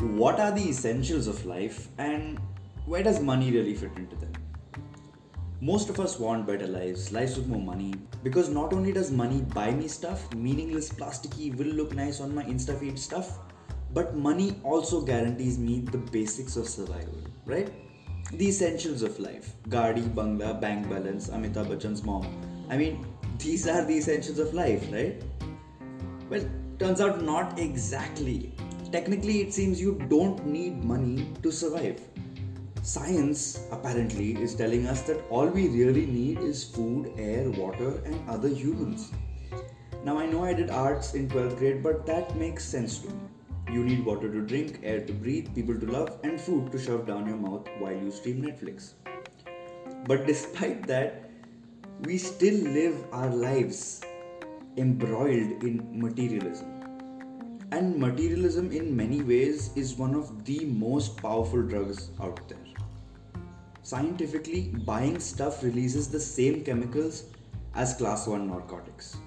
what are the essentials of life and where does money really fit into them? Most of us want better lives, lives with more money, because not only does money buy me stuff, meaningless, plasticky, will look nice on my Insta feed stuff, but money also guarantees me the basics of survival, right? The essentials of life Gadi, Bangla, bank balance, Amitabh Bachchan's mom. I mean, these are the essentials of life, right? Well, turns out not exactly. Technically, it seems you don't need money to survive. Science apparently is telling us that all we really need is food, air, water, and other humans. Now, I know I did arts in 12th grade, but that makes sense to me. You need water to drink, air to breathe, people to love, and food to shove down your mouth while you stream Netflix. But despite that, we still live our lives embroiled in materialism. And materialism, in many ways, is one of the most powerful drugs out there. Scientifically, buying stuff releases the same chemicals as class 1 narcotics.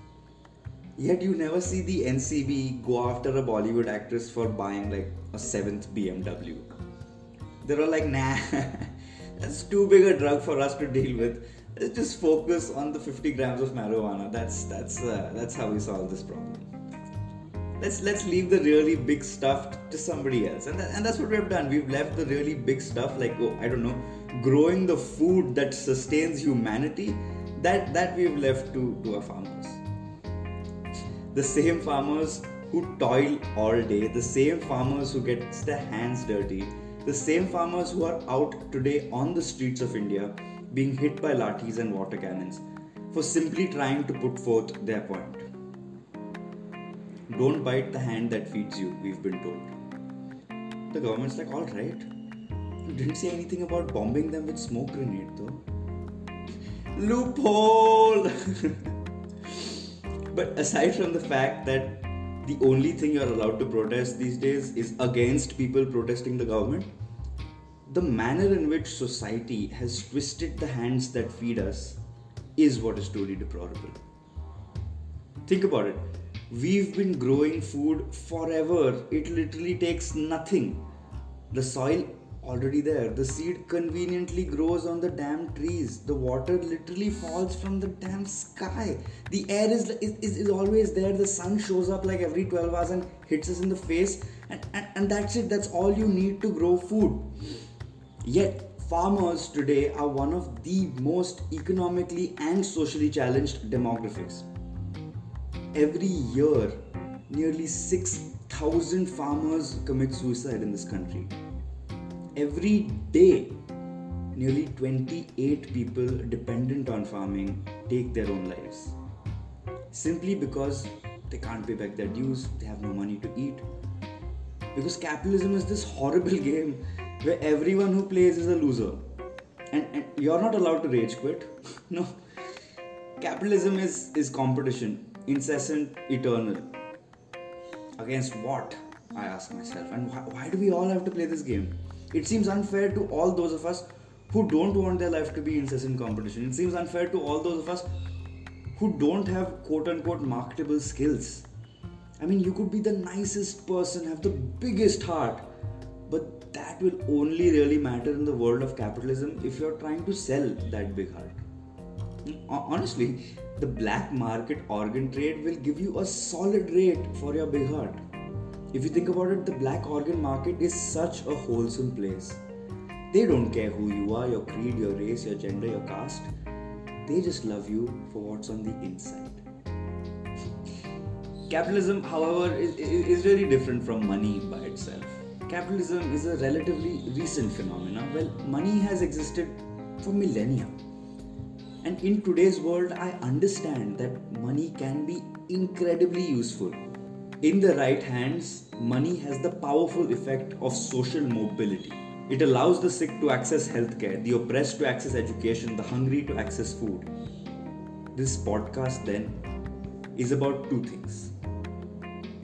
Yet you never see the NCB go after a Bollywood actress for buying like a seventh BMW. They're all like, nah, that's too big a drug for us to deal with. Let's just focus on the 50 grams of marijuana. That's that's uh, that's how we solve this problem. Let's let's leave the really big stuff to somebody else, and that, and that's what we've done. We've left the really big stuff, like oh, I don't know, growing the food that sustains humanity. That that we've left to to our farmers the same farmers who toil all day, the same farmers who get their hands dirty, the same farmers who are out today on the streets of India being hit by lathis and water cannons for simply trying to put forth their point. Don't bite the hand that feeds you, we've been told. The government's like, alright. You didn't say anything about bombing them with smoke grenade though. Loophole! But aside from the fact that the only thing you're allowed to protest these days is against people protesting the government, the manner in which society has twisted the hands that feed us is what is truly deplorable. Think about it. We've been growing food forever. It literally takes nothing. The soil already there. The seed conveniently grows on the damn trees. The water literally falls from the damn sky. The air is, is, is always there. The sun shows up like every 12 hours and hits us in the face. And, and, and that's it. That's all you need to grow food. Yet, farmers today are one of the most economically and socially challenged demographics. Every year, nearly 6,000 farmers commit suicide in this country. Every day nearly 28 people dependent on farming take their own lives. Simply because they can't pay back their dues they have no money to eat. Because capitalism is this horrible game where everyone who plays is a loser. And, and you're not allowed to rage quit. No. Capitalism is is competition incessant eternal against what i ask myself and why, why do we all have to play this game it seems unfair to all those of us who don't want their life to be incessant competition. It seems unfair to all those of us who don't have quote unquote marketable skills. I mean, you could be the nicest person, have the biggest heart, but that will only really matter in the world of capitalism if you're trying to sell that big heart. Hmm? Honestly, the black market organ trade will give you a solid rate for your big heart. If you think about it, the black organ market is such a wholesome place. They don't care who you are, your creed, your race, your gender, your caste. They just love you for what's on the inside. Capitalism, however, is, is really different from money by itself. Capitalism is a relatively recent phenomenon. Well, money has existed for millennia. And in today's world, I understand that money can be incredibly useful in the right hands, money has the powerful effect of social mobility. It allows the sick to access healthcare, the oppressed to access education, the hungry to access food. This podcast, then, is about two things.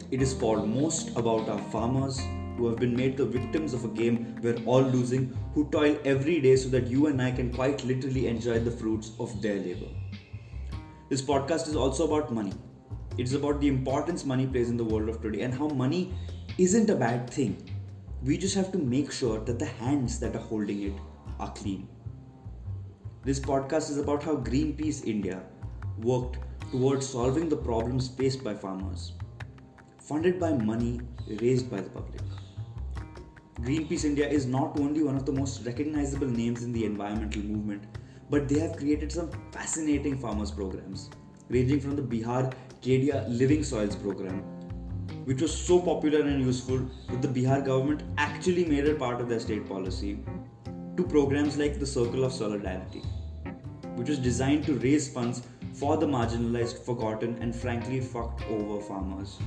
It is foremost about our farmers who have been made the victims of a game where all losing, who toil every day so that you and I can quite literally enjoy the fruits of their labor. This podcast is also about money it's about the importance money plays in the world of today and how money isn't a bad thing. We just have to make sure that the hands that are holding it are clean. This podcast is about how Greenpeace India worked towards solving the problems faced by farmers, funded by money raised by the public. Greenpeace India is not only one of the most recognizable names in the environmental movement, but they have created some fascinating farmers programs, ranging from the Bihar Kedia Living Soils program, which was so popular and useful that the Bihar government actually made it part of their state policy, to programs like the Circle of Solidarity, which was designed to raise funds for the marginalized, forgotten, and frankly fucked over farmers,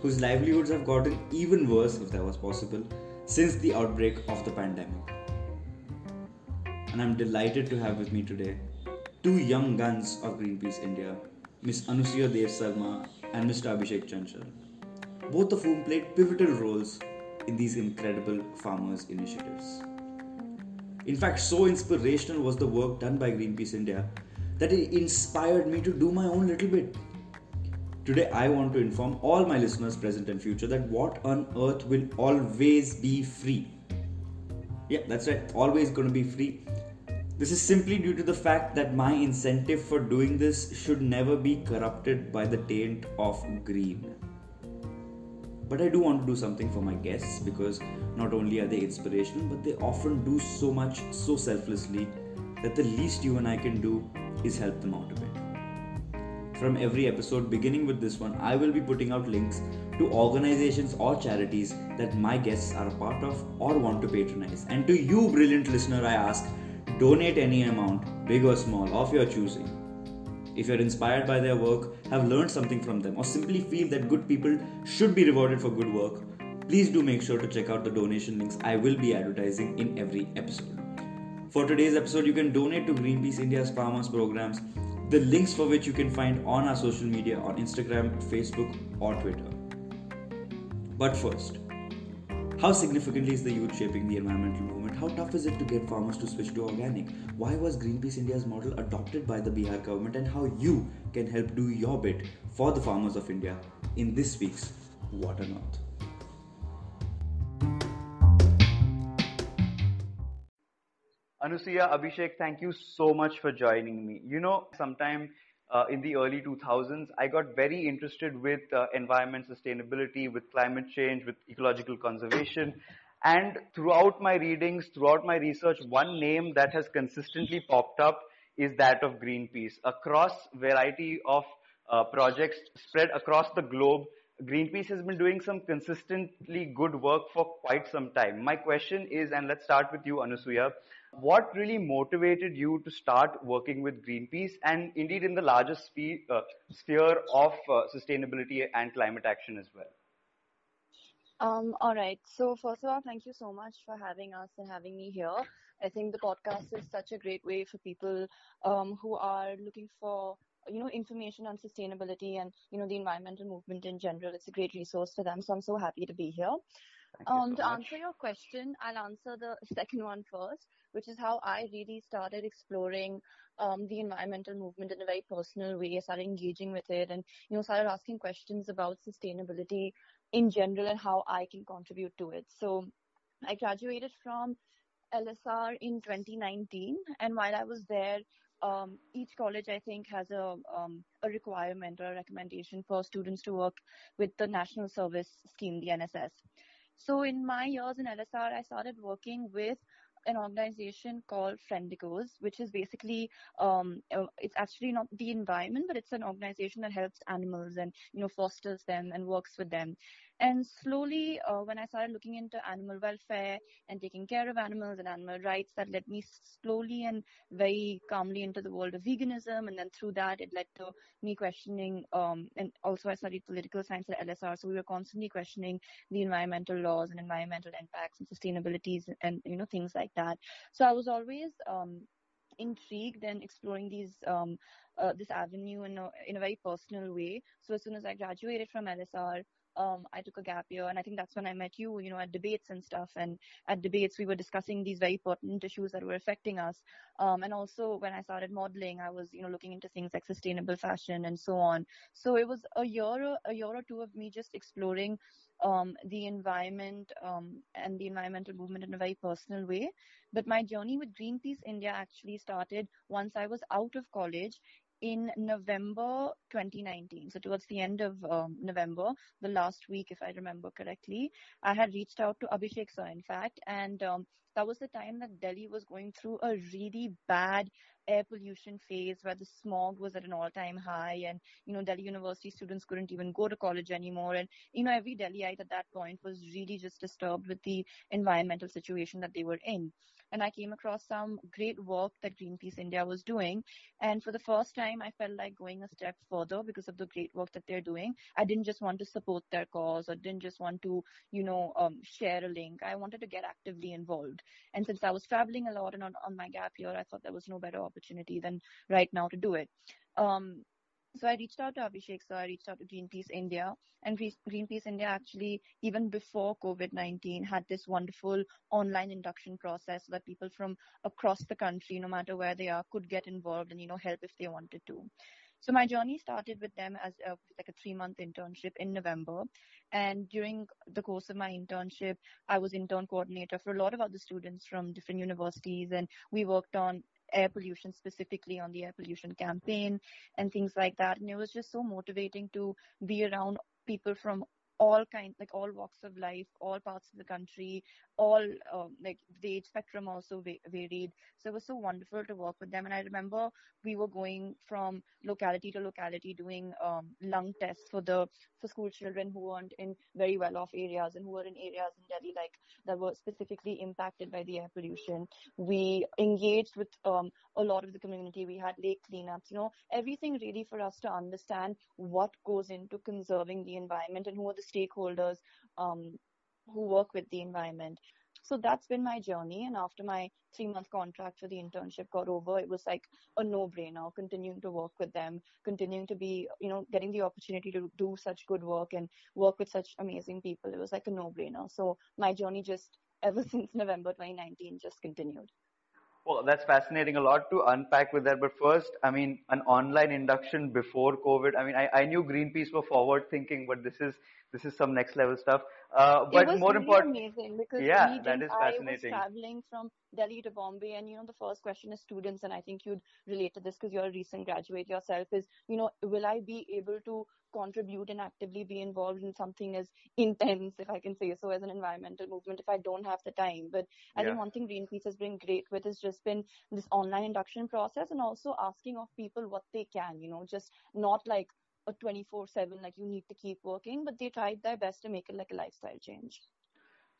whose livelihoods have gotten even worse, if that was possible, since the outbreak of the pandemic. And I'm delighted to have with me today two young guns of Greenpeace India, Ms. Anusuya Dev Sarma and Mr. Abhishek Chanchal, both of whom played pivotal roles in these incredible farmers' initiatives. In fact, so inspirational was the work done by Greenpeace India that it inspired me to do my own little bit. Today, I want to inform all my listeners, present and future, that what on earth will always be free. Yeah, that's right, always to be free. This is simply due to the fact that my incentive for doing this should never be corrupted by the taint of green. But I do want to do something for my guests because not only are they inspirational, but they often do so much so selflessly that the least you and I can do is help them out. From every episode, beginning with this one, I will be putting out links to organizations or charities that my guests are a part of or want to patronize. And to you, brilliant listener, I ask donate any amount, big or small, of your choosing. If you're inspired by their work, have learned something from them, or simply feel that good people should be rewarded for good work, please do make sure to check out the donation links I will be advertising in every episode. For today's episode, you can donate to Greenpeace India's farmers programs, the links for which you can find on our social media on Instagram, Facebook, or Twitter. But first, how significantly is the youth shaping the environmental movement? How tough is it to get farmers to switch to organic? Why was Greenpeace India's model adopted by the Bihar government? And how you can help do your bit for the farmers of India in this week's What on Earth. Anusuya, Abhishek, thank you so much for joining me. You know, sometime uh, in the early 2000s, I got very interested with uh, environment sustainability, with climate change, with ecological conservation. And throughout my readings, throughout my research, one name that has consistently popped up is that of Greenpeace. Across variety of uh, projects spread across the globe, Greenpeace has been doing some consistently good work for quite some time. My question is, and let's start with you, Anusuya. What really motivated you to start working with Greenpeace and indeed in the larger spe- uh, sphere of uh, sustainability and climate action as well? Um, all right. So first of all, thank you so much for having us and having me here. I think the podcast is such a great way for people um, who are looking for you know information on sustainability and you know the environmental movement in general. It's a great resource for them. So I'm so happy to be here. Um, so to answer your question, I'll answer the second one first, which is how I really started exploring um, the environmental movement in a very personal way. I started engaging with it and, you know, started asking questions about sustainability in general and how I can contribute to it. So I graduated from LSR in 2019, and while I was there, um, each college I think has a um, a requirement or a recommendation for students to work with the National Service Scheme, the NSS. So in my years in LSR, I started working with an organization called Friendicoes, which is basically um, uh, it's actually not the environment, but it's an organization that helps animals and you know fosters them and works with them. And slowly, uh, when I started looking into animal welfare and taking care of animals and animal rights, that led me slowly and very calmly into the world of veganism. And then through that, it led to me questioning, um, and also I studied political science at LSR. So we were constantly questioning the environmental laws and environmental impacts and sustainabilities and, you know, things like that. So I was always, um, intrigued and exploring these um, uh, this avenue in a, in a very personal way. So as soon as I graduated from LSR, um, I took a gap year, and I think that's when I met you, you know, at debates and stuff. And at debates, we were discussing these very pertinent issues that were affecting us. Um, and also, when I started modeling, I was, you know, looking into things like sustainable fashion and so on. So it was a year, a year or two of me just exploring um, the environment um, and the environmental movement in a very personal way. But my journey with Greenpeace India actually started once I was out of college in November 2019. So towards the end of um, November, the last week, if I remember correctly, I had reached out to Abhishek sir, in fact, and um, that was the time that Delhi was going through a really bad air pollution phase where the smog was at an all-time high and you know delhi university students couldn't even go to college anymore and you know every delhiite at that point was really just disturbed with the environmental situation that they were in and I came across some great work that Greenpeace India was doing. And for the first time, I felt like going a step further because of the great work that they're doing. I didn't just want to support their cause or didn't just want to, you know, um, share a link. I wanted to get actively involved. And since I was traveling a lot and on, on my gap year, I thought there was no better opportunity than right now to do it. Um, so I reached out to Abhishek sir, I reached out to Greenpeace India, and Greenpeace India actually, even before COVID-19, had this wonderful online induction process so that people from across the country, no matter where they are, could get involved and, you know, help if they wanted to. So my journey started with them as a, like a three month internship in November. And during the course of my internship, I was intern coordinator for a lot of other students from different universities. And we worked on air pollution, specifically on the air pollution campaign and things like that. And it was just so motivating to be around people from all kinds, like all walks of life, all parts of the country, all um, like the age spectrum also va- varied. So it was so wonderful to work with them. And I remember we were going from locality to locality doing um, lung tests for the for school children who weren't in very well off areas and who were in areas in Delhi like that were specifically impacted by the air pollution. We engaged with um, a lot of the community. We had lake cleanups, you know, everything really for us to understand what goes into conserving the environment and who are the stakeholders um, who work with the environment. So that's been my journey. And after my three month contract for the internship got over, it was like a no brainer continuing to work with them, continuing to be, you know, getting the opportunity to do such good work and work with such amazing people. It was like a no brainer. So my journey just ever since November 2019 just continued. Well, that's fascinating. A lot to unpack with that. But first, I mean, an online induction before COVID. I mean, I, I knew Greenpeace were forward thinking, but this is this is some next level stuff. Uh, but more really important, amazing because yeah, that is fascinating. I was traveling from Delhi to Bombay, and you know, the first question is students, and I think you'd relate to this because you're a recent graduate yourself. Is you know, will I be able to contribute and actively be involved in something as intense, if I can say so, as an environmental movement if I don't have the time? But I yeah. think one thing Greenpeace has been great with has just been this online induction process and also asking of people what they can. You know, just not like a 24 7 like you need to keep working but they tried their best to make it like a lifestyle change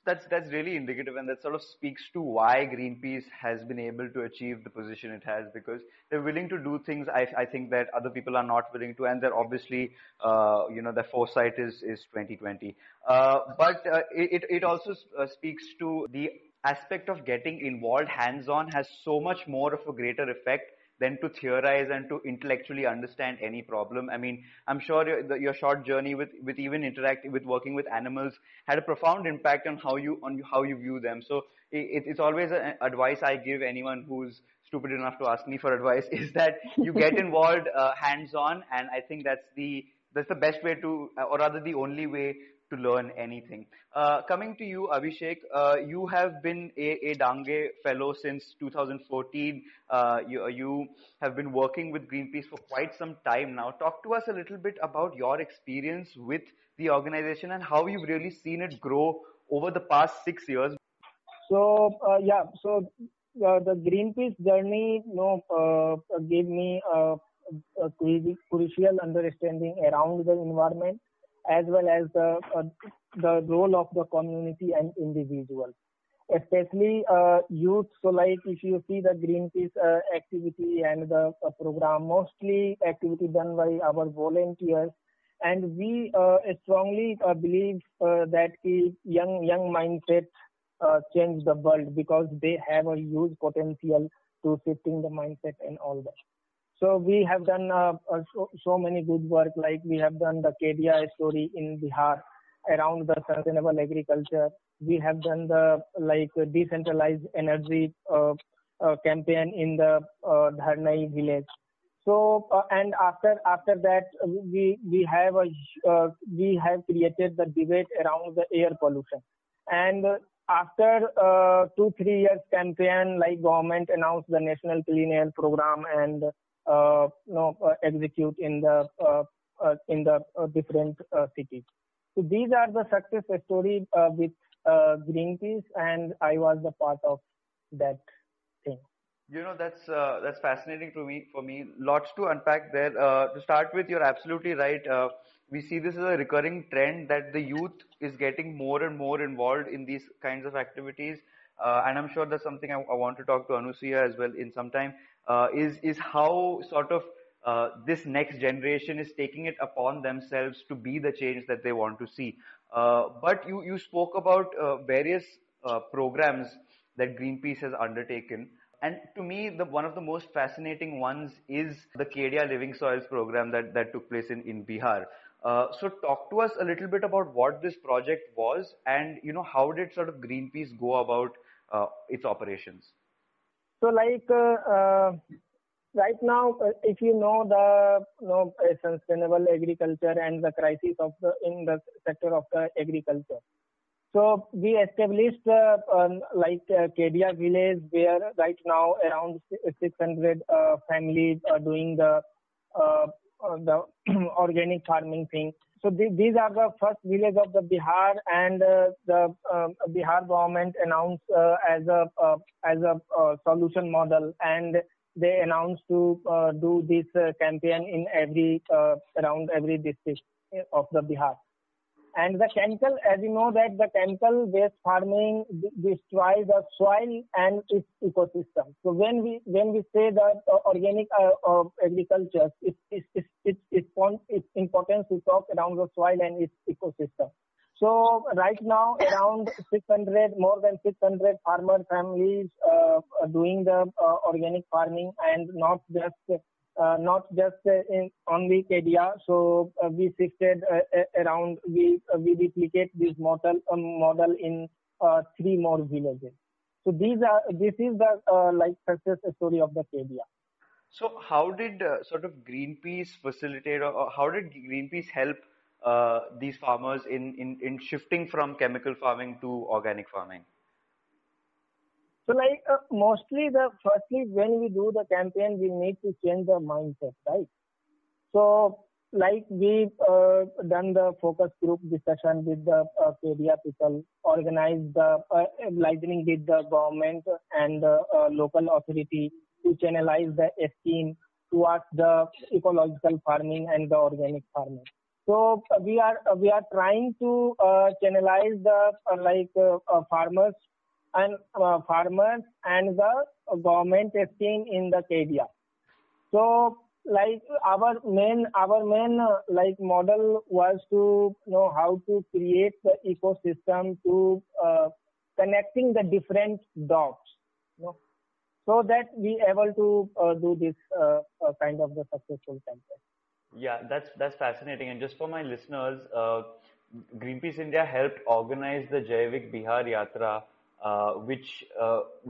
that's that's really indicative and that sort of speaks to why greenpeace has been able to achieve the position it has because they're willing to do things i, I think that other people are not willing to and they're obviously uh, you know their foresight is is 2020 uh, but uh, it it also uh, speaks to the aspect of getting involved hands on has so much more of a greater effect than to theorize and to intellectually understand any problem. I mean, I'm sure your, your short journey with, with even interacting with working with animals had a profound impact on how you on how you view them. So it, it's always an advice I give anyone who's stupid enough to ask me for advice is that you get involved uh, hands on, and I think that's the that's the best way to, or rather the only way to learn anything. Uh, coming to you, Abhishek, uh, you have been a, a Dange fellow since 2014. Uh, you, you have been working with Greenpeace for quite some time now. Talk to us a little bit about your experience with the organization and how you've really seen it grow over the past six years. So, uh, yeah, so uh, the Greenpeace journey you know, uh, gave me a crucial understanding around the environment as well as the uh, the role of the community and individual. Especially uh, youth so like if you see the greenpeace uh, activity and the uh, program mostly activity done by our volunteers. And we uh, strongly uh, believe that young young mindset change the world because they have a huge potential to shifting the mindset and all that so we have done uh, uh, so, so, many good work, like we have done the Kedia story in Bihar, around the sustainable agriculture. We have done the like decentralized energy uh, uh, campaign in the uh, Dharnai village. So uh, and after after that we we have a uh, we have created the debate around the air pollution and after uh, two three years campaign like government announced the national clean air program and you know uh, execute in the uh, uh, in the uh, different cities. So these are the success story with greenpeace and i was the part of that thing. You know that's uh, that's fascinating to me for me. Lots to unpack there. Uh, to start with you're absolutely right. Uh, we see this as a recurring trend that the youth is getting more and more involved in these kinds of activities. Uh, and i'm sure that's something I, I, want to talk to anusuya as well in some time uh, is is how sort of uh, this next generation is taking it upon themselves to be the change that they want to see but you you spoke about various programs that greenpeace has undertaken and to me, the one of the most fascinating ones is the Kedia Living Soils program that, that took place in, in Bihar. Uh, so talk to us a little bit about what this project was and, you know, how did sort of Greenpeace go about uh, its operations? So like, uh, right now, if you know the you know, sustainable agriculture and the crisis of the, in the sector of the agriculture, so we established uh, um, like uh, Kedia village where right now around 600 uh, families are doing the uh, uh the organic farming thing. So th- these are the first village of the Bihar, and uh, the um, Bihar government announced uh, as a as a solution model, and they announced to do this campaign in every around every district of the Bihar. And the chemical, as you know, that the chemical-based farming destroys the soil and its ecosystem. So when we when we say that uh, organic uh, uh, agriculture, it's it's it's, important to talk around the soil and its ecosystem. So right now, around 600, more than 600 farmer families uh, are doing the uh, organic farming and not just uh, not just uh, in only Kedia. So uh, we shifted around, we we duplicate this model um, model in three more villages. So these are this is the like success story of the Kedia. So how did uh, sort of Greenpeace facilitate or, how did Greenpeace help uh, these farmers in, in, in shifting from chemical farming to organic farming? So like uh, mostly the firstly when we do the campaign we need to change the mindset, right? So like we uh, done the focus group discussion with the uh, Kedia people, organized the uh, with the government and uh, local authority to channelize the scheme towards the ecological farming and the organic farming. So uh, we are uh, we are trying to uh, channelize the uh, like uh, farmers and uh, farmers and the government scheme in the Kedia. So like our main our main uh, like model was to know how to create the ecosystem to uh, connecting the different dots you know, so that we able to uh, do this uh, uh, kind of the successful campaign yeah that's that's fascinating. And just for my listeners uh, greenpeace india helped organize the jaivik bihar yatra uh, which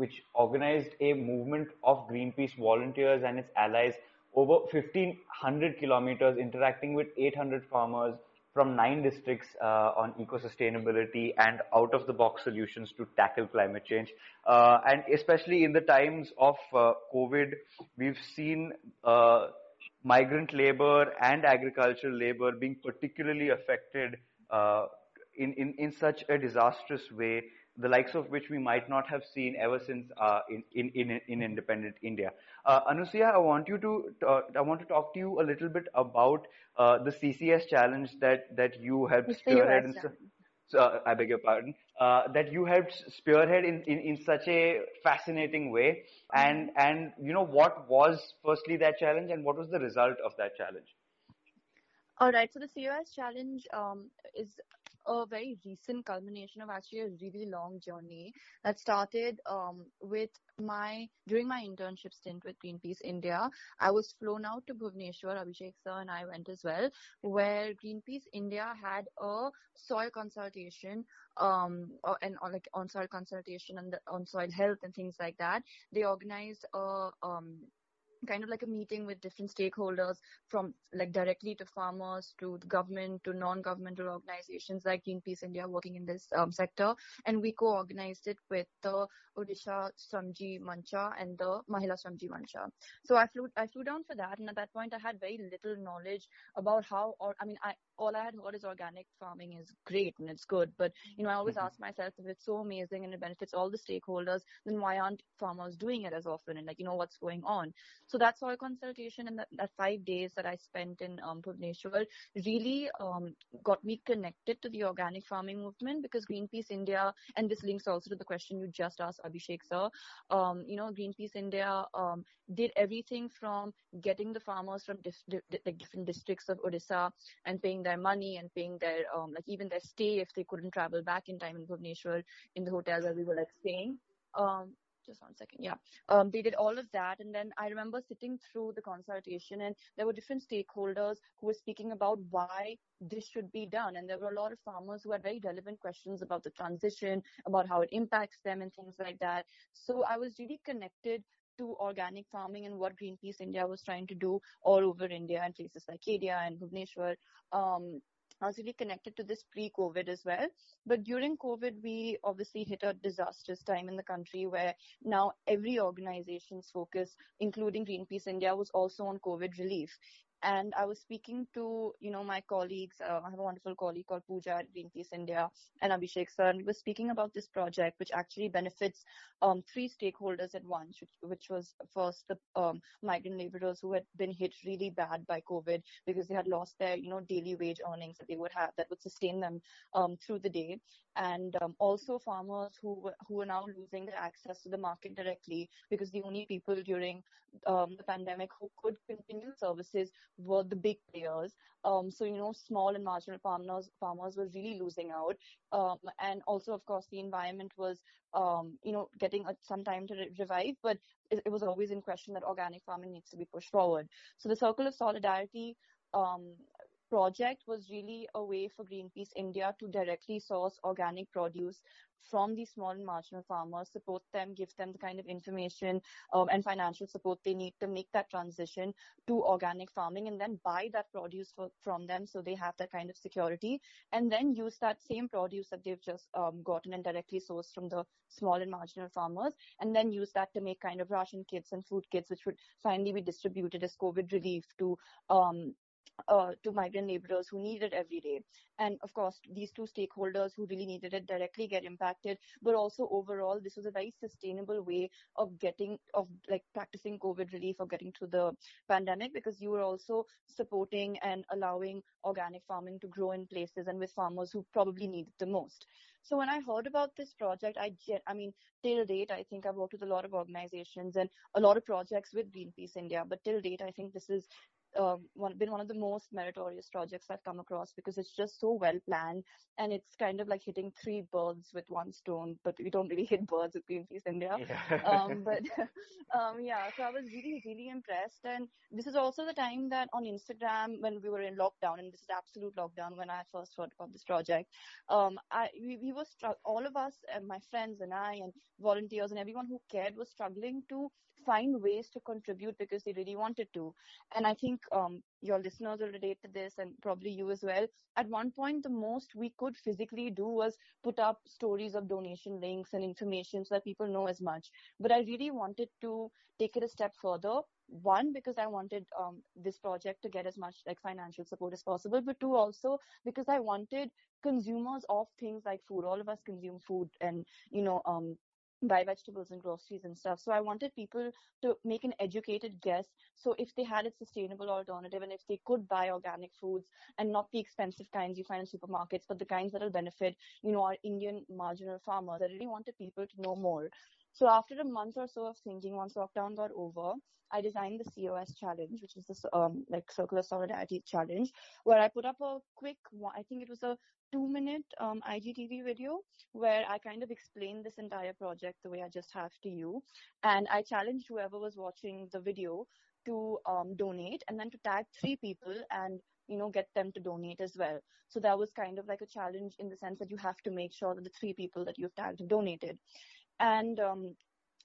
which organized a movement of Greenpeace volunteers and its allies over 1500 kilometers interacting with 800 farmers from nine districts uh, on eco-sustainability and out of the box solutions to tackle climate change. Uh, and especially in the times of uh, COVID, we've seen uh, migrant labor and agricultural labor being particularly affected in, in, in such a disastrous way the likes of which we might not have seen ever since uh, in, in, in, in independent India. Uh, Anusuya, I want you to uh, I want to talk to you a little bit about uh, the CCS challenge that that you helped spearhead. In, so, I beg your pardon. Uh, that you helped spearhead in, in, in such a fascinating way, and and you know what was firstly that challenge, and what was the result of that challenge? All right. So the COS challenge um, is a very recent culmination of actually a really long journey that started um, with my during my internship stint with Greenpeace India. I was flown out to Bhubaneswar. Abhishek sir and I went as well, where Greenpeace India had a soil consultation um and or like on soil consultation and the, on soil health and things like that. They organized a um kind of like a meeting with different stakeholders from like directly to farmers to the government to non-governmental organizations like Greenpeace India working in this um, sector and we co-organized it with the Odisha Swamji Mancha and the Mahila Swamji Mancha. So I flew I flew down for that and at that point I had very little knowledge about how or I mean I all I had heard is organic farming is great and it's good but you know I always mm-hmm. ask myself if it's so amazing and it benefits all the stakeholders then why aren't farmers doing it as often and like you know what's going on so that's soil consultation and that, that five days that I spent in um, Bhubaneswar really um, got me connected to the organic farming movement because Greenpeace India, and this links also to the question you just asked Abhishek sir, um, you know, Greenpeace India um, did everything from getting the farmers from dif- di- like different districts of Odisha and paying their money and paying their, um, like even their stay if they couldn't travel back in time in Bhubaneswar in the hotel where we were like staying. Um, just one second. Yeah. Um, they did all of that. And then I remember sitting through the consultation and there were different stakeholders who were speaking about why this should be done. And there were a lot of farmers who had very relevant questions about the transition, about how it impacts them and things like that. So I was really connected to organic farming and what Greenpeace India was trying to do all over India and places like Kedia and Bhubaneswar. Um, I was really connected to this pre-COVID as well. But during COVID, we obviously hit a disastrous time in the country where now every organization's focus, including Greenpeace India, was also on COVID relief and I was speaking to, you know, my colleagues. Uh, I have a wonderful colleague called Pooja at Greenpeace India and Abhishek sir. And we were speaking about this project, which actually benefits um, three stakeholders at once, which, which was first the um, migrant laborers who had been hit really bad by COVID because they had lost their, you know, daily wage earnings that they would have that would sustain them um, through the day. And um, also farmers who, who are now losing their access to the market directly because the only people during um, the pandemic who could continue services were the big players. Um, so, you know, small and marginal farmers, farmers were really losing out. Um, and also, of course, the environment was, um, you know, getting a, some time to re- revive, but it, it, was always in question that organic farming needs to be pushed forward. So the Circle of Solidarity um, project was really a way for Greenpeace India to directly source organic produce from these small and marginal farmers, support them, give them the kind of information um, and financial support they need to make that transition to organic farming and then buy that produce for, from them so they have that kind of security and then use that same produce that they've just um, gotten and directly sourced from the small and marginal farmers and then use that to make kind of ration kits and food kits which would finally be distributed as COVID relief to um, uh, to migrant laborers who need it every day. And of course, these two stakeholders who really needed it directly get impacted. But also overall, this was a very sustainable way of getting, of like practicing COVID relief or getting through the pandemic because you were also supporting and allowing organic farming to grow in places and with farmers who probably need it the most. So when I heard about this project, I, I mean, till date, I think I've worked with a lot of organizations and a lot of projects with Greenpeace India. But till date, I think this is um, one, been one of the most meritorious projects I've come across because it's just so well planned and it's kind of like hitting three birds with one stone, but we don't really hit birds with Greenpeace India. Yeah. um, but um, yeah, so I was really, really impressed. And this is also the time that on Instagram, when we were in lockdown, and this is absolute lockdown when I first heard about this project, um, I, we, we were, str- all of us, and my friends and I, and volunteers and everyone who cared was struggling to find ways to contribute because they really wanted to. And I think um, your listeners will relate to this and probably you as well. At one point, the most we could physically do was put up stories of donation links and information so that people know as much. But I really wanted to take it a step further. One, because I wanted um, this project to get as much like financial support as possible, but two, also because I wanted consumers of things like food. All of us consume food and, you know, um, buy vegetables and groceries and stuff. So I wanted people to make an educated guess. So if they had a sustainable alternative and if they could buy organic foods and not the expensive kinds you find in supermarkets, but the kinds that will benefit, you know, our Indian marginal farmers, I really wanted people to know more. So after a month or so of thinking, once lockdown got over, I designed the COS challenge, which is this um, like circular solidarity challenge, where I put up a quick, I think it was a two minute um, IGTV video where I kind of explained this entire project the way I just have to you. And I challenged whoever was watching the video to um, donate and then to tag three people and you know get them to donate as well so that was kind of like a challenge in the sense that you have to make sure that the three people that you've tagged donated and um,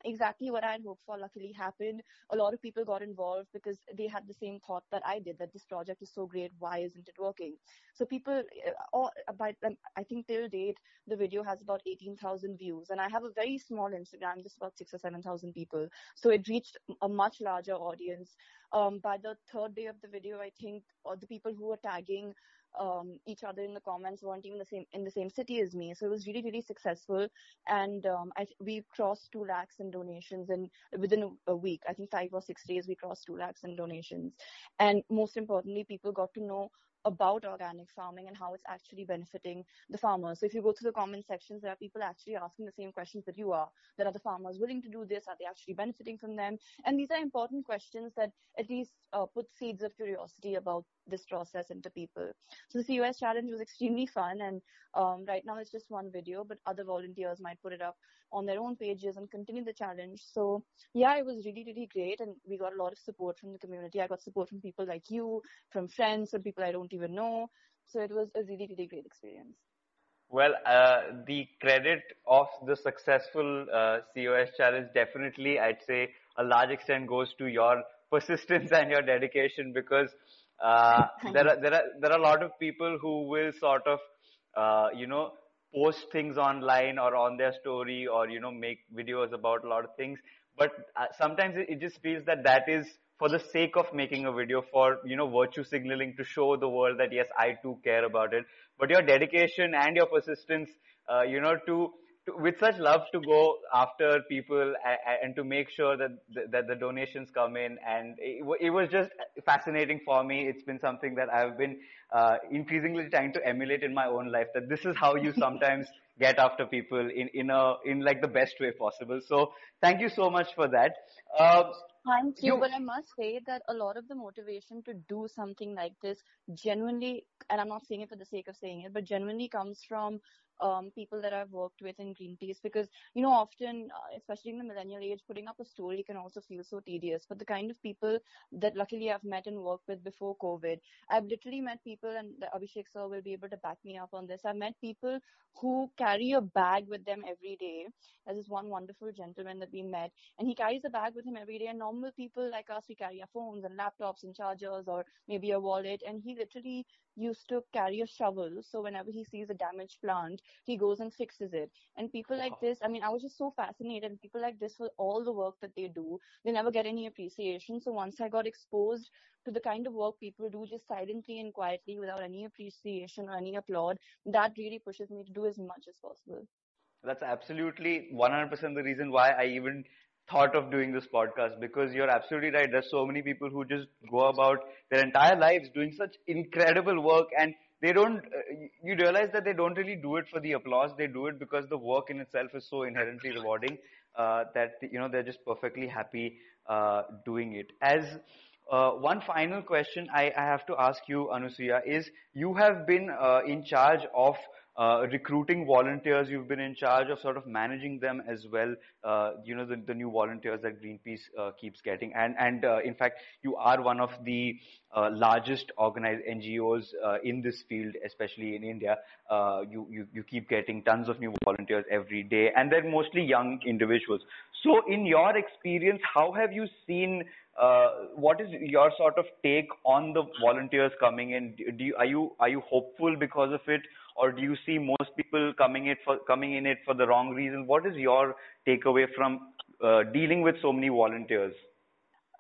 exactly what I had hoped for luckily happened. A lot of people got involved because they had the same thought that I did that this project is so great. Why isn't it working? So people, uh, all, by, I think till date, the video has about 18,000 views and I have a very small Instagram, just about six or 7,000 people. So it reached a much larger audience. Um, by the third day of the video, I think uh, the people who were tagging um, each other in the comments weren't even the same in the same city as me. So it was really really successful, and um, I we crossed two lakhs in donations and within a, a, week. I think five or six days we crossed two lakhs in donations, and most importantly, people got to know about organic farming and how it's actually benefiting the farmers. So if you go to the comment sections, there are people actually asking the same questions that you are. That are the farmers willing to do this? Are they actually benefiting from them? And these are important questions that at least uh, put seeds of curiosity about this process into people. So the COS challenge was extremely fun and um, right now it's just one video, but other volunteers might put it up on their own pages and continue the challenge. So yeah, it was really, really great. And we got a lot of support from the community. I got support from people like you, from friends, from people I don't even know. So it was a really, really great experience. Well, uh, the credit of the successful uh, COS challenge definitely, I'd say, a large extent goes to your persistence and your dedication because uh, there are there are there are a lot of people who will sort of uh, you know post things online or on their story or you know make videos about a lot of things. But uh, sometimes it, it just feels that that is for the sake of making a video for you know virtue signaling to show the world that yes i too care about it. But your dedication and your persistence uh, you know to to, with such love to go after people and, and to make sure that the, that the donations come in. And it, it, was just fascinating for me. It's been something that i've been uh, increasingly trying to emulate in my own life that this is how you sometimes get after people in in a in like the best way possible. So thank you so much for that. Uh, Thank you, you, but I must say that a lot of the motivation to do something like this genuinely, and I'm not saying it for the sake of saying it, but genuinely comes from um, people that I've worked with in Greenpeace because, you know, often, uh, especially in the millennial age, putting up a story can also feel so tedious. But the kind of people that luckily I've met and worked with before COVID, I've literally met people, and Abhishek sir will be able to back me up on this. I've met people who carry a bag with them every day. There's this one wonderful gentleman that we met, and he carries a bag with him every day. And normal people like us, we carry our phones and laptops and chargers or maybe a wallet. And he literally used to carry a shovel. So whenever he sees a damaged plant, he goes and fixes it. And people like this, I mean, I was just so fascinated. People like this for all the work that they do, they never get any appreciation. So once I got exposed to the kind of work people do just silently and quietly without any appreciation or any applaud, that really pushes me to do as much as possible. That's absolutely 100% the reason why I even thought of doing this podcast because you're absolutely right. There's so many people who just go about their entire lives doing such incredible work and they don't, uh, you realize that they don't really do it for the applause. They do it because the work in itself is so inherently rewarding, uh, that, you know, they're just perfectly happy, uh, doing it. As, uh, one final question I, I, have to ask you, Anusuya, is you have been uh, in charge of uh, recruiting volunteers. You've been in charge of sort of managing them as well. Uh, you know, the, the, new volunteers that Greenpeace uh, keeps getting. And, and uh, in fact, you are one of the uh, largest organized NGOs uh, in this field, especially in India. you, you, you keep getting tons of new volunteers every day, and they're mostly young individuals. So in your experience, how have you seen what is your sort of take on the volunteers coming in? Do you, are you are you hopeful because of it, or do you see most people coming it for coming in it for the wrong reason? What is your takeaway from uh, dealing with so many volunteers?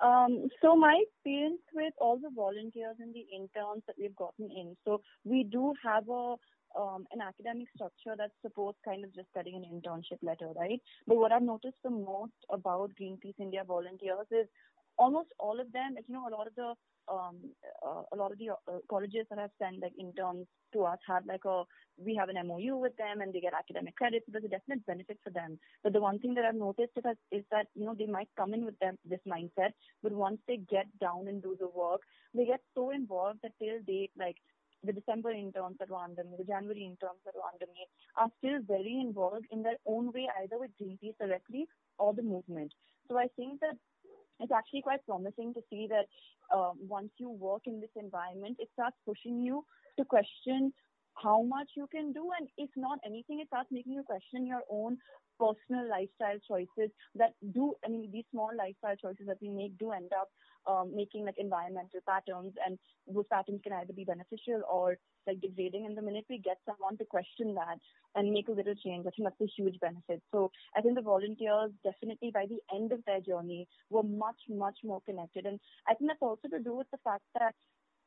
Um, so my experience with all the volunteers and the interns that we've gotten in, so we do have a um, an academic structure that supports kind of just getting an internship letter, right? But what I've noticed the most about Greenpeace India volunteers is almost all of them, like you know, a lot of the um, uh, a lot of the uh, colleges that have sent like interns to us have like a we have an MOU with them and they get academic credit. So there's a definite benefit for them. But the one thing that I've noticed is that, is that you know they might come in with them this mindset, but once they get down and do the work, they get so involved that till date like the December interns were under me, the January interns were under me, are still very involved in their own way, either with Greenpeace directly or the movement. So I think that it's actually quite promising to see that um, once you work in this environment, it starts pushing you to question how much you can do, and if not anything, it starts making you question your own personal lifestyle choices that do, I mean, these small lifestyle choices that we make do end up making like environmental patterns, and those patterns can either be beneficial or like degrading. And the minute we get someone to question that and make a little change, I think that's a huge benefit. So I think the volunteers definitely by the end of their journey were much, much more connected. And I think that's also to do with the fact that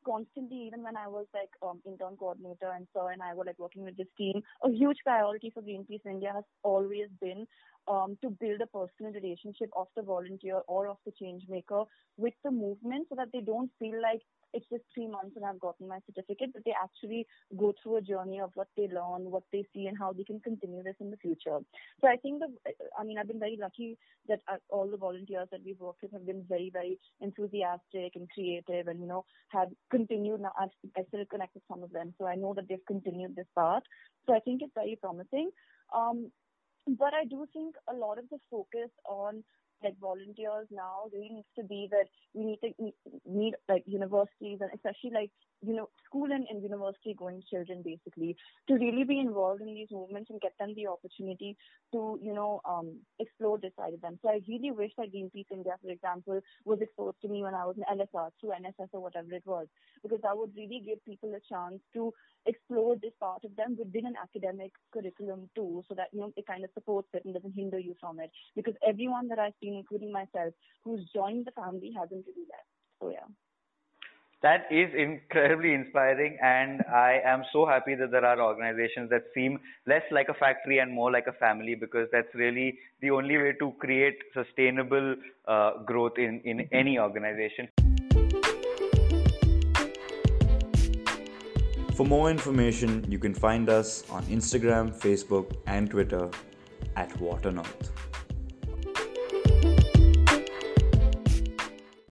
constantly, even when I was like um, intern coordinator and so and I were like working with this team, a huge priority for Greenpeace India has always been um, to build a personal relationship of the volunteer or of the change maker with the movement so that they don't feel like it's just three months and I've gotten my certificate, but they actually go through a journey of what they learn, what they see, and how they can continue this in the future. So I think that, I mean, I've been very lucky that uh, all the volunteers that we've worked with have been very, very enthusiastic and creative and, you know, have continued. Now, I've, I still connect with some of them, so I know that they've continued this path. So I think it's very promising. Um, but I do think a lot of the focus on like volunteers now really needs to be that we need to meet like universities and especially like you know school and, and university going children basically to really be involved in these movements and get them the opportunity to you know um, explore this side of them. So I really wish that Greenpeace India, for example, was exposed to me when I was in LSR through NSS or whatever it was, because that would really give people a chance to explore this part of them within an academic curriculum too, so that you know it kind of supports it and doesn't hinder you from it. Because everyone that I've seen, including myself, who's joined the family hasn't really left. So yeah. That is incredibly inspiring, and I am so happy that there are organizations that seem less like a factory and more like a family because that's really the only way to create sustainable uh, growth in, in any organization. For more information, you can find us on Instagram, Facebook, and Twitter at Water North.